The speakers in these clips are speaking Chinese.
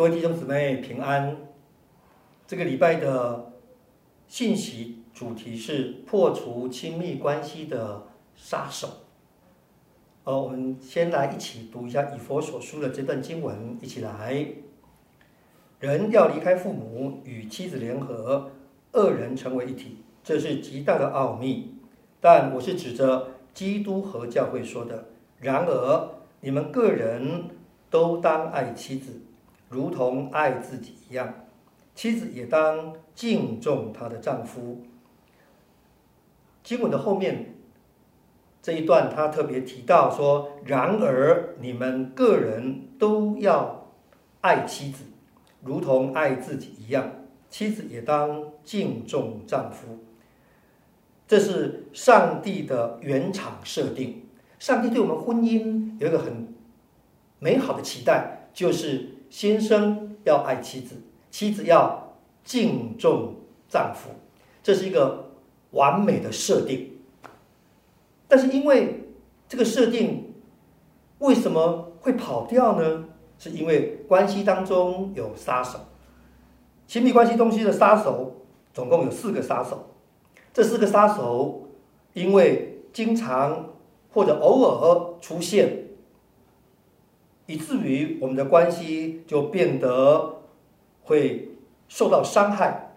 各位弟兄姊妹平安。这个礼拜的信息主题是破除亲密关系的杀手。呃，我们先来一起读一下以佛所书的这段经文，一起来。人要离开父母，与妻子联合，二人成为一体，这是极大的奥秘。但我是指着基督和教会说的。然而，你们个人都当爱妻子。如同爱自己一样，妻子也当敬重她的丈夫。经文的后面这一段，他特别提到说：“然而你们个人都要爱妻子，如同爱自己一样，妻子也当敬重丈夫。”这是上帝的原厂设定。上帝对我们婚姻有一个很美好的期待，就是。先生要爱妻子，妻子要敬重丈夫，这是一个完美的设定。但是因为这个设定为什么会跑掉呢？是因为关系当中有杀手，亲密关系东西的杀手总共有四个杀手。这四个杀手因为经常或者偶尔出现。以至于我们的关系就变得会受到伤害，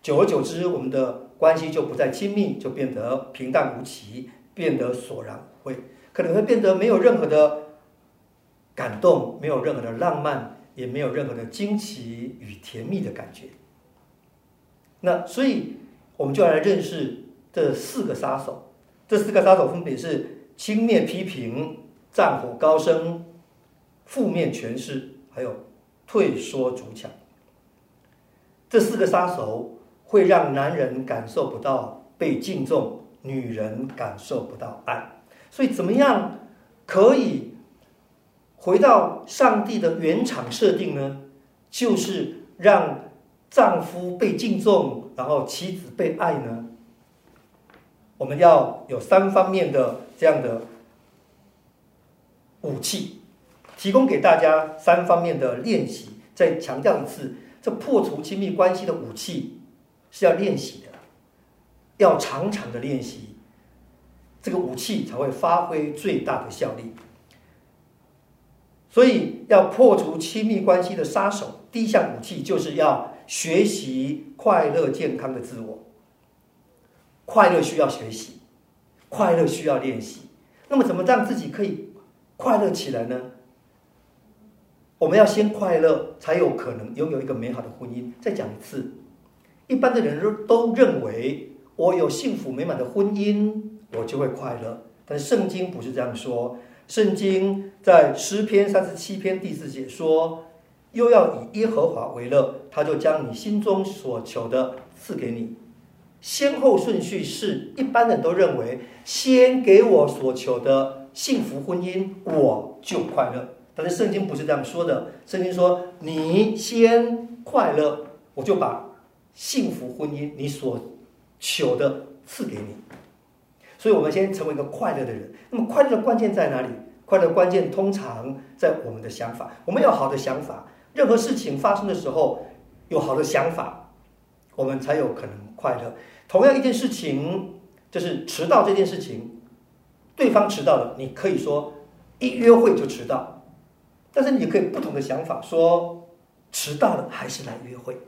久而久之，我们的关系就不再亲密，就变得平淡无奇，变得索然无味，可能会变得没有任何的感动，没有任何的浪漫，也没有任何的惊奇与甜蜜的感觉。那所以，我们就要来认识这四个杀手。这四个杀手分别是轻蔑批评、战火高升。负面诠释，还有退缩筑墙，这四个杀手会让男人感受不到被敬重，女人感受不到爱。所以，怎么样可以回到上帝的原厂设定呢？就是让丈夫被敬重，然后妻子被爱呢？我们要有三方面的这样的武器。提供给大家三方面的练习，再强调一次，这破除亲密关系的武器是要练习的，要常常的练习，这个武器才会发挥最大的效力。所以，要破除亲密关系的杀手，第一项武器就是要学习快乐健康的自我。快乐需要学习，快乐需要练习。那么，怎么让自己可以快乐起来呢？我们要先快乐，才有可能拥有一个美好的婚姻。再讲一次，一般的人都都认为，我有幸福美满的婚姻，我就会快乐。但圣经不是这样说。圣经在诗篇三十七篇第四节说：“又要以耶和华为乐，他就将你心中所求的赐给你。”先后顺序是一般人都认为，先给我所求的幸福婚姻，我就快乐。但是圣经不是这样说的。圣经说：“你先快乐，我就把幸福婚姻你所求的赐给你。”所以，我们先成为一个快乐的人。那么，快乐的关键在哪里？快乐关键通常在我们的想法。我们有好的想法，任何事情发生的时候有好的想法，我们才有可能快乐。同样一件事情，就是迟到这件事情，对方迟到了，你可以说一约会就迟到。但是你可以不同的想法，说迟到了还是来约会，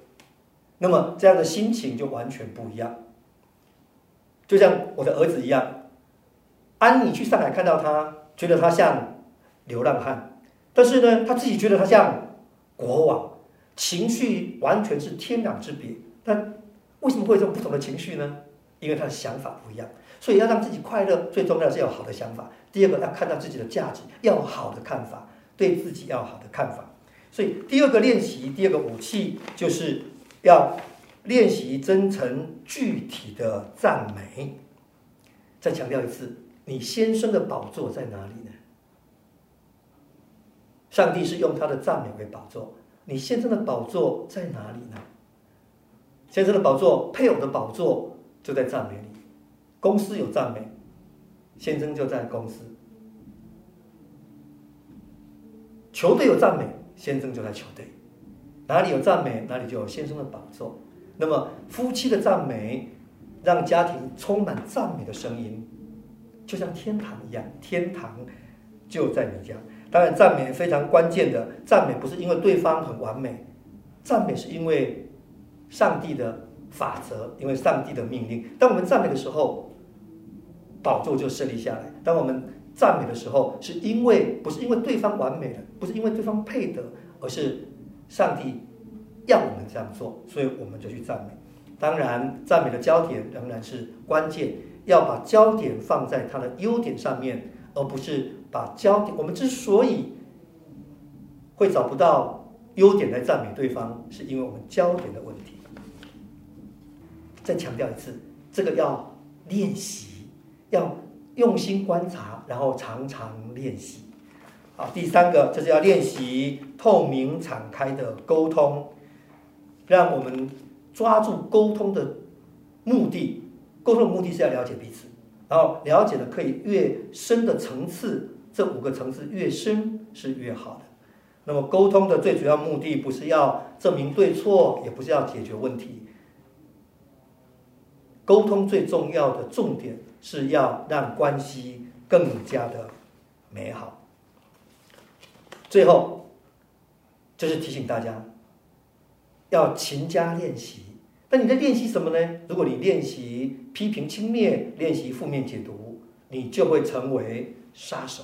那么这样的心情就完全不一样。就像我的儿子一样，安妮去上海看到他，觉得他像流浪汉，但是呢，他自己觉得他像国王，情绪完全是天壤之别。那为什么会有这种不同的情绪呢？因为他的想法不一样。所以要让自己快乐，最重要是要好的想法。第二个要看到自己的价值，要有好的看法。对自己要好的看法，所以第二个练习，第二个武器，就是要练习真诚具体的赞美。再强调一次，你先生的宝座在哪里呢？上帝是用他的赞美为宝座，你先生的宝座在哪里呢？先生的宝座，配偶的宝座就在赞美里。公司有赞美，先生就在公司。球队有赞美，先生就在球队。哪里有赞美，哪里就有先生的宝座。那么夫妻的赞美，让家庭充满赞美的声音，就像天堂一样，天堂就在你家。当然，赞美非常关键的，赞美不是因为对方很完美，赞美是因为上帝的法则，因为上帝的命令。当我们赞美的时候，宝座就设立下来。当我们赞美的时候，是因为不是因为对方完美了，不是因为对方配得，而是上帝要我们这样做，所以我们就去赞美。当然，赞美的焦点仍然是关键，要把焦点放在他的优点上面，而不是把焦点。我们之所以会找不到优点来赞美对方，是因为我们焦点的问题。再强调一次，这个要练习，要。用心观察，然后常常练习。好，第三个就是要练习透明敞开的沟通，让我们抓住沟通的目的。沟通的目的是要了解彼此，然后了解的可以越深的层次，这五个层次越深是越好的。那么沟通的最主要目的不是要证明对错，也不是要解决问题。沟通最重要的重点。是要让关系更加的美好。最后，就是提醒大家要勤加练习。那你在练习什么呢？如果你练习批评轻蔑，练习负面解读，你就会成为杀手。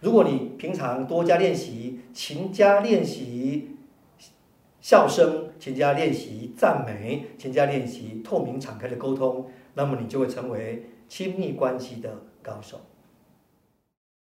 如果你平常多加练习，勤加练习笑声，勤加练习赞美，勤加练习透明敞开的沟通。那么你就会成为亲密关系的高手。